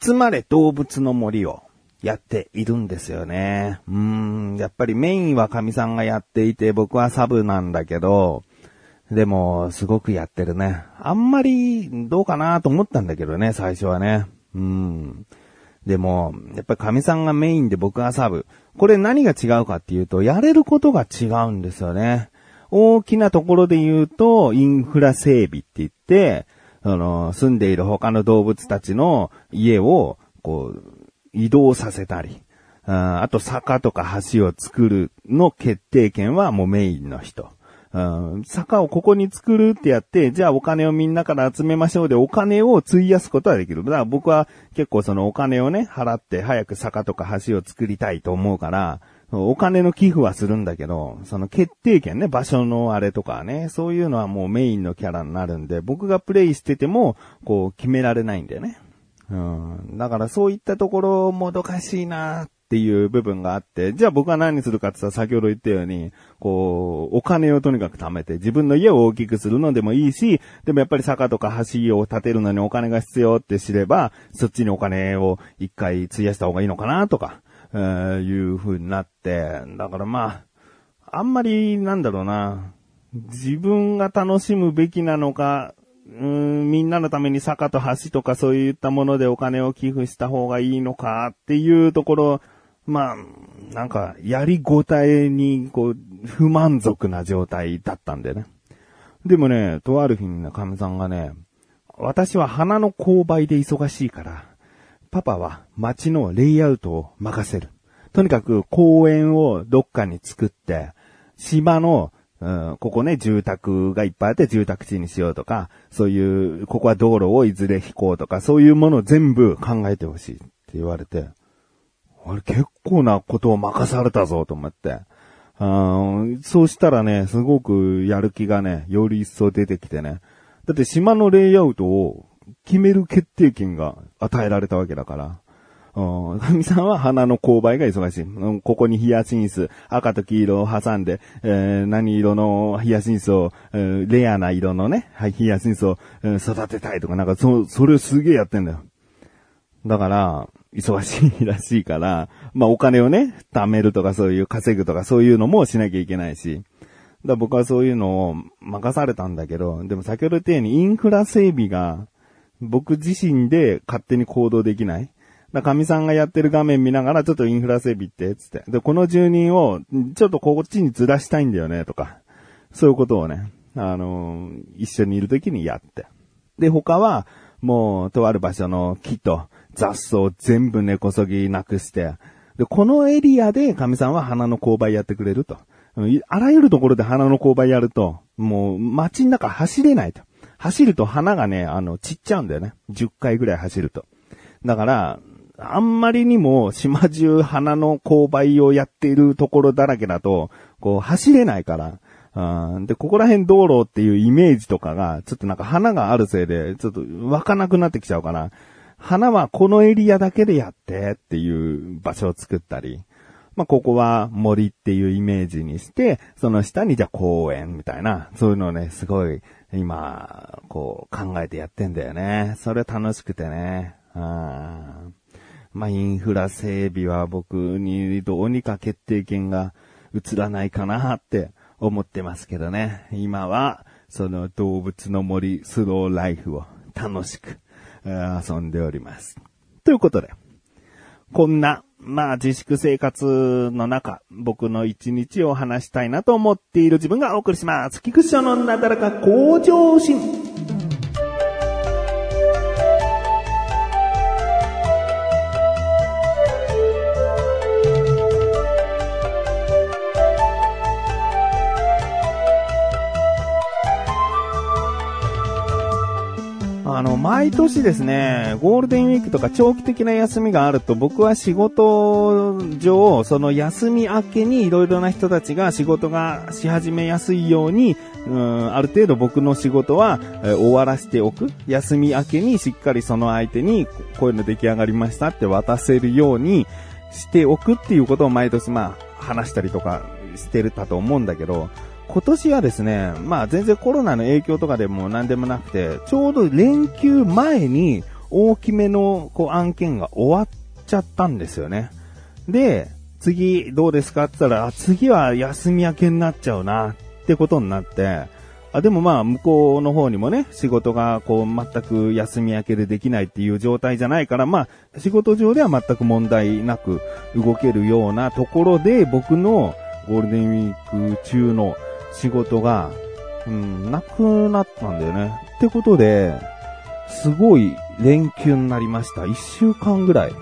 集まれ動物の森をやっているんですよね。うん、やっぱりメインは神さんがやっていて、僕はサブなんだけど、でも、すごくやってるね。あんまり、どうかなと思ったんだけどね、最初はね。うん。でも、やっぱり神さんがメインで僕がサブ。これ何が違うかっていうと、やれることが違うんですよね。大きなところで言うと、インフラ整備って言って、あの、住んでいる他の動物たちの家を、こう、移動させたり、ああと坂とか橋を作るの決定権はもうメインの人。坂をここに作るってやって、じゃあお金をみんなから集めましょうでお金を費やすことはできる。だから僕は結構そのお金をね、払って早く坂とか橋を作りたいと思うから、お金の寄付はするんだけど、その決定権ね、場所のあれとかね、そういうのはもうメインのキャラになるんで、僕がプレイしてても、こう決められないんだよね。うん。だからそういったところもどかしいなっていう部分があって、じゃあ僕は何するかって言ったら先ほど言ったように、こう、お金をとにかく貯めて、自分の家を大きくするのでもいいし、でもやっぱり坂とか橋を建てるのにお金が必要って知れば、そっちにお金を一回費やした方がいいのかなとか、えー、いう風になって、だからまあ、あんまりなんだろうな、自分が楽しむべきなのか、うん、みんなのために坂と橋とかそういったものでお金を寄付した方がいいのかっていうところ、まあ、なんか、やりごたえに、こう、不満足な状態だったんでね。でもね、とある日にね、神さんがね、私は花の購買で忙しいから、パパは街のレイアウトを任せる。とにかく公園をどっかに作って、島のうん、ここね、住宅がいっぱいあって住宅地にしようとか、そういう、ここは道路をいずれ引こうとか、そういうものを全部考えてほしいって言われて、あれ結構なことを任されたぞと思って。うんそうしたらね、すごくやる気がね、より一層出てきてね。だって島のレイアウトを決める決定権が与えられたわけだから。うん神さんは花の購買が忙しい。うんここにヒヤシンス、赤と黄色を挟んで、えー、何色のヒヤシンスを、えー、レアな色のね、はい、ヒヤシンスを、えー、育てたいとか、なんか、そ、それをすげえやってんだよ。だから、忙しいらしいから、まあお金をね、貯めるとかそういう稼ぐとかそういうのもしなきゃいけないし。だから僕はそういうのを任されたんだけど、でも先ほど言ったようにインフラ整備が僕自身で勝手に行動できない。だ神さんがやってる画面見ながら、ちょっとインフラ整備って、つって。で、この住人を、ちょっとこっちにずらしたいんだよね、とか。そういうことをね、あのー、一緒にいるときにやって。で、他は、もう、とある場所の木と雑草全部根こそぎなくして、で、このエリアで神さんは花の勾配やってくれると。あらゆるところで花の勾配やると、もう街の中走れないと。走ると花がね、あの、散っちゃうんだよね。10回ぐらい走ると。だから、あんまりにも島中花の勾配をやっているところだらけだと、こう走れないから、うん、で、ここら辺道路っていうイメージとかが、ちょっとなんか花があるせいで、ちょっと湧かなくなってきちゃうから、花はこのエリアだけでやってっていう場所を作ったり、まあ、ここは森っていうイメージにして、その下にじゃあ公園みたいな、そういうのをね、すごい今、こう考えてやってんだよね。それ楽しくてね。うんまあ、インフラ整備は僕にどうにか決定権が移らないかなって思ってますけどね。今は、その動物の森スローライフを楽しく遊んでおります。ということで、こんな、まあ自粛生活の中、僕の一日を話したいなと思っている自分がお送りします。菊池のなだらか向上心。あの、毎年ですね、ゴールデンウィークとか長期的な休みがあると、僕は仕事上、その休み明けにいろいろな人たちが仕事がし始めやすいように、うん、ある程度僕の仕事は、え終わらせておく。休み明けにしっかりその相手に、こういうの出来上がりましたって渡せるようにしておくっていうことを毎年まあ、話したりとかしてるたと思うんだけど、今年はですね、まあ全然コロナの影響とかでも何でもなくて、ちょうど連休前に大きめのこう案件が終わっちゃったんですよね。で、次どうですか？って言ったら、次は休み明けになっちゃうなってことになって、あ、でもまあ、向こうの方にもね、仕事がこう、全く休み明けでできないっていう状態じゃないから、まあ、仕事上では全く問題なく動けるようなところで、僕のゴールデンウィーク中の仕事が、うん、なくなったんだよね。ってことで、すごい連休になりました。一週間ぐらい。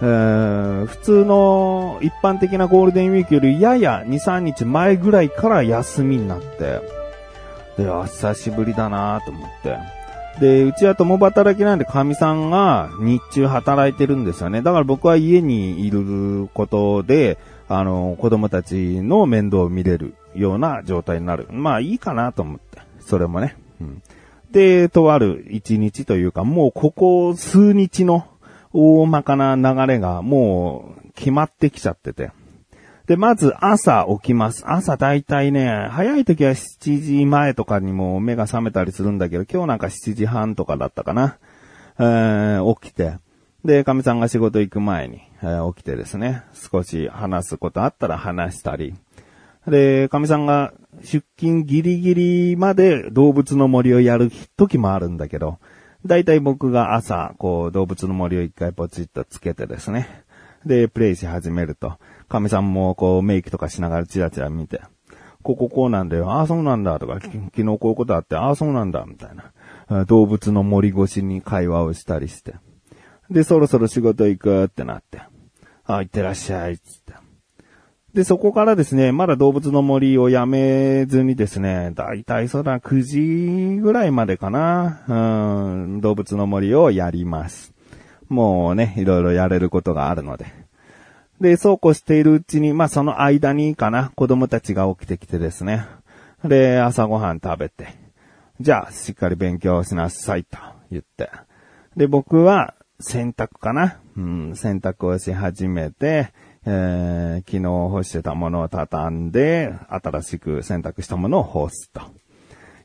えー、普通の一般的なゴールデンウィークよりやや2、3日前ぐらいから休みになって、で、久しぶりだなと思って。で、うちは共働きなんで神さんが日中働いてるんですよね。だから僕は家にいることで、あの、子供たちの面倒を見れるような状態になる。まあいいかなと思って。それもね。うん、で、とある一日というか、もうここ数日の大まかな流れがもう決まってきちゃってて。で、まず朝起きます。朝だいたいね、早い時は7時前とかにも目が覚めたりするんだけど、今日なんか7時半とかだったかな。えー、起きて。で、神さんが仕事行く前に、えー、起きてですね、少し話すことあったら話したり。で、神さんが出勤ギリギリまで動物の森をやる時もあるんだけど、だいたい僕が朝、こう、動物の森を一回ポチッとつけてですね。で、プレイし始めると。神さんもこうメイクとかしながらチラチラ見て、こここうなんだよ、ああそうなんだとか、昨日こういうことあって、ああそうなんだみたいな。動物の森越しに会話をしたりして。で、そろそろ仕事行くってなって。あ、行ってらっしゃい、つって。で、そこからですね、まだ動物の森をやめずにですね、だいたいそうだ、9時ぐらいまでかな、うん、動物の森をやります。もうね、いろいろやれることがあるので。で、そうこうしているうちに、まあ、その間にかな、子供たちが起きてきてですね。で、朝ごはん食べて、じゃあ、しっかり勉強しなさいと言って。で、僕は洗濯かな？うん、洗濯をし始めて、えー、昨日干してたものを畳んで、新しく洗濯したものを干すと。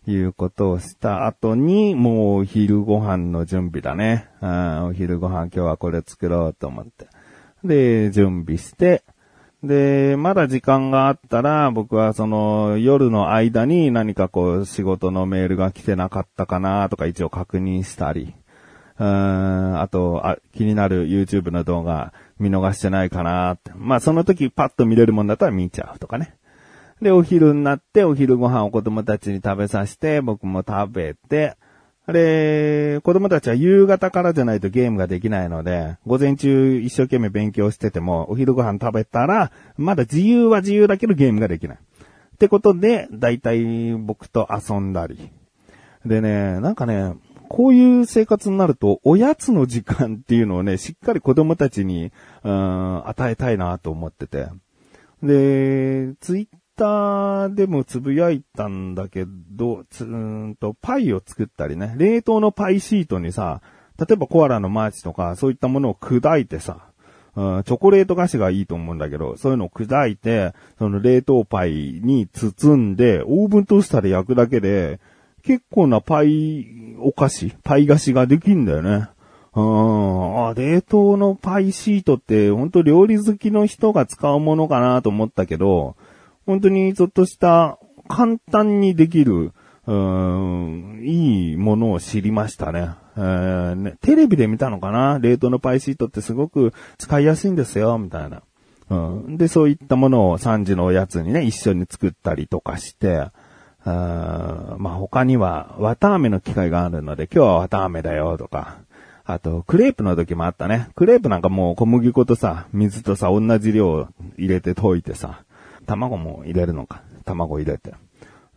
いうことをした後に、もうお昼ご飯の準備だね。うん、お昼ご飯今日はこれ作ろうと思って。で、準備して、で、まだ時間があったら、僕はその夜の間に何かこう仕事のメールが来てなかったかなとか一応確認したり、うー、あとあ、気になる YouTube の動画見逃してないかなって。まあその時パッと見れるもんだったら見ちゃうとかね。で、お昼になってお昼ご飯を子供たちに食べさせて、僕も食べて、で、子供たちは夕方からじゃないとゲームができないので、午前中一生懸命勉強してても、お昼ご飯食べたら、まだ自由は自由だけどゲームができない。ってことで、だいたい僕と遊んだり。でね、なんかね、こういう生活になると、おやつの時間っていうのをね、しっかり子供たちに、うん、与えたいなと思ってて。で、ツイッターでもつぶやいたんだけど、つーんと、パイを作ったりね、冷凍のパイシートにさ、例えばコアラのマーチとか、そういったものを砕いてさ、うん、チョコレート菓子がいいと思うんだけど、そういうのを砕いて、その冷凍パイに包んで、オーブントースターで焼くだけで、結構なパイお菓子、パイ菓子ができんだよね。うん、あ、冷凍のパイシートって、ほんと料理好きの人が使うものかなと思ったけど、本当にちょっとした簡単にできる、うん、いいものを知りましたね。えー、ね、テレビで見たのかな？冷凍のパイシートってすごく使いやすいんですよ、みたいな。うん、で、そういったものを3時のおやつにね、一緒に作ったりとかして、あまあ他には、綿飴の機会があるので、今日は綿飴だよとか、あと、クレープの時もあったね。クレープなんかもう小麦粉とさ、水とさ、同じ量入れて溶いてさ、卵も入れるのか。卵入れて。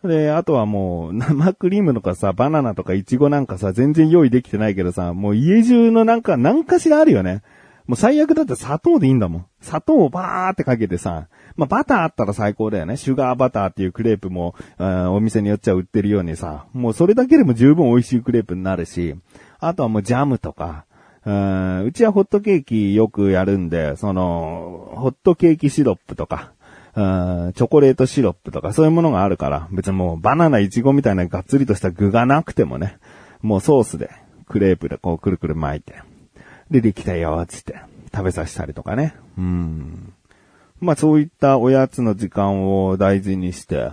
で、あとはもう、生クリームとかさ、バナナとかイチゴなんかさ、全然用意できてないけどさ、もう家中のなんか、何かしらあるよね。もう最悪だって砂糖でいいんだもん。砂糖をバーってかけてさ、まあバターあったら最高だよね。シュガーバターっていうクレープも、お店によっちゃ売ってるようにさ、もうそれだけでも十分美味しいクレープになるし、あとはもうジャムとか、うちはホットケーキよくやるんで、その、ホットケーキシロップとか、チョコレートシロップとかそういうものがあるから、別にもうバナナイチゴみたいながっつりとした具がなくてもね、もうソースでクレープでこうくるくる巻いて、で、できたよ、つって食べさせたりとかね。うん。まあそういったおやつの時間を大事にして、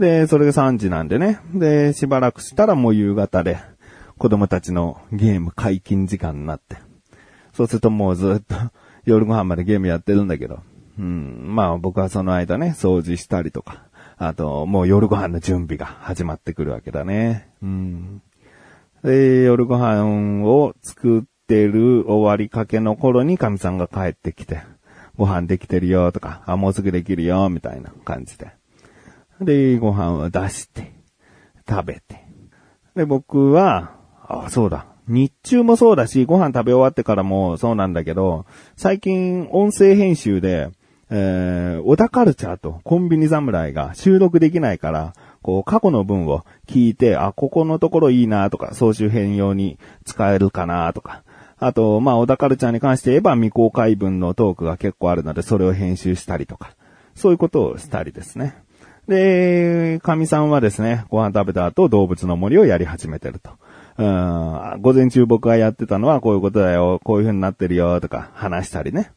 で、それが3時なんでね。で、しばらくしたらもう夕方で、子供たちのゲーム解禁時間になって。そうするともうずっと夜ご飯までゲームやってるんだけど。うん、まあ僕はその間ね、掃除したりとか、あともう夜ご飯の準備が始まってくるわけだね。うん。で、夜ご飯を作ってる終わりかけの頃に神さんが帰ってきて、ご飯できてるよとか、あ、もうすぐできるよ、みたいな感じで。で、ご飯を出して、食べて。で、僕は、あ、そうだ。日中もそうだし、ご飯食べ終わってからもそうなんだけど、最近音声編集で、えー、小田カルチャーとコンビニ侍が収録できないから、こう、過去の文を聞いて、あ、ここのところいいなとか、総集編用に使えるかなとか、あと、まあ、小田カルチャーに関して言えば未公開文のトークが結構あるので、それを編集したりとか、そういうことをしたりですね。で、神さんはですね、ご飯食べた後動物の森をやり始めてると。うん、午前中僕がやってたのはこういうことだよ、こういう風になってるよ、とか話したりね。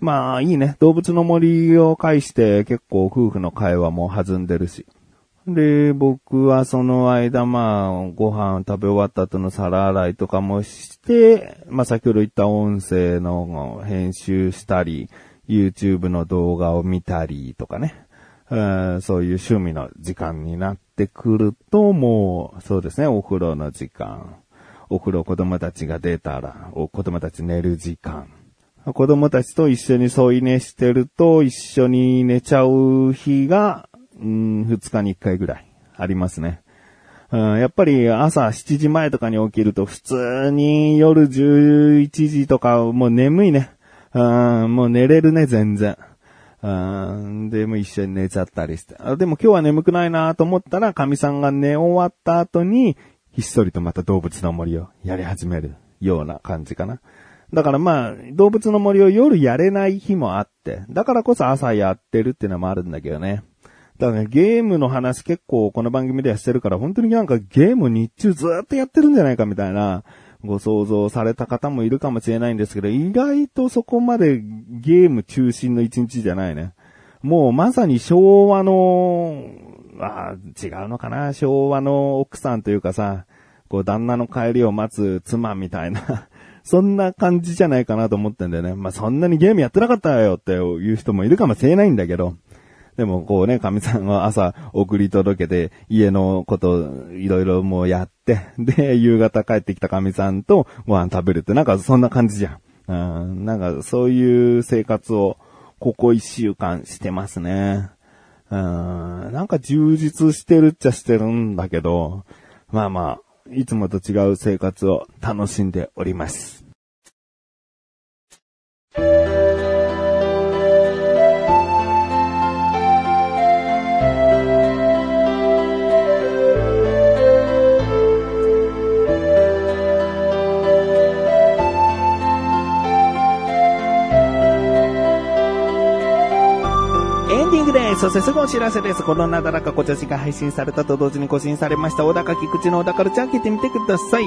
まあいいね。動物の森を介して結構夫婦の会話も弾んでるし。で、僕はその間まあご飯食べ終わった後の皿洗いとかもして、まあ先ほど言った音声の編集したり、YouTube の動画を見たりとかね。そういう趣味の時間になってくると、もう、そうですね、お風呂の時間。お風呂子供たちが出たら、お子供たち寝る時間。子供たちと一緒に添い寝してると、一緒に寝ちゃう日が、うん、二日に一回ぐらいありますね。うん、やっぱり朝7時前とかに起きると普通に夜11時とかもう眠いね。うん、もう寝れるね、全然。うん、でも一緒に寝ちゃったりして。でも今日は眠くないなと思ったら、神さんが寝終わった後に、ひっそりとまた動物の森をやり始めるような感じかな。だからまあ、動物の森を夜やれない日もあって、だからこそ朝やってるっていうのもあるんだけどね。だからね、ゲームの話結構この番組ではしてるから、本当になんかゲーム日中ずっとやってるんじゃないかみたいな、ご想像された方もいるかもしれないんですけど、意外とそこまでゲーム中心の一日じゃないね。もうまさに昭和の、あ違うのかな昭和の奥さんというかさ、こう旦那の帰りを待つ妻みたいな そんな感じじゃないかなと思ってんだよね。まあ、そんなにゲームやってなかったよっていう人もいるかもしれないんだけど、でもこうね、神さんは朝送り届けて、家のこといろいろもうやって、で、夕方帰ってきた神さんとご飯食べるってなんかそんな感じじゃん。うん、なんかそういう生活をここ一週間してますね。うん、なんか充実してるっちゃしてるんだけど、まあまあ、いつもと違う生活を楽しんでおります。そしてすぐお知らせです。このなだらかこちゃしが配信されたと同時に更新されました、小高菊池の小高ルチャー開けてみてください。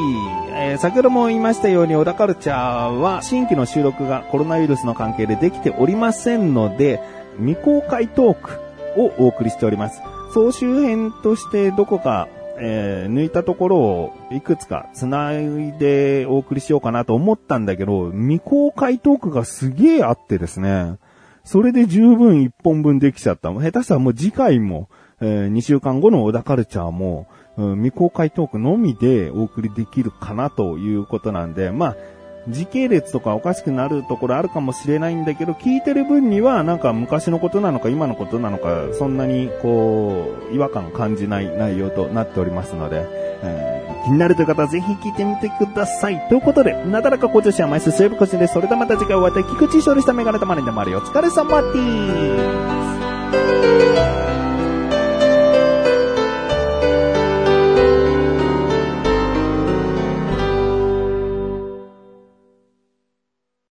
えー、先ほども言いましたように、小高ルチャーは新規の収録がコロナウイルスの関係でできておりませんので、未公開トークをお送りしております。総集編としてどこかえー、抜いたところをいくつか繋いでお送りしようかなと思ったんだけど、未公開トークがすげえあってですね。それで十分一本分できちゃった。下手したらもう次回も、えー、2週間後の小田カルチャーも、うん、未公開トークのみでお送りできるかなということなんで、まあ、時系列とかおかしくなるところあるかもしれないんだけど、聞いてる分にはなんか昔のことなのか今のことなのか、そんなにこう、違和感感じない内容となっておりますので、えー、気になるという方はぜひ聞いてみてください。ということで、なだらか向上心は毎週水曜日更新です。それではまた次回お会いいたい菊池勝利したメガネたまりでもあるよ。お疲れ様です。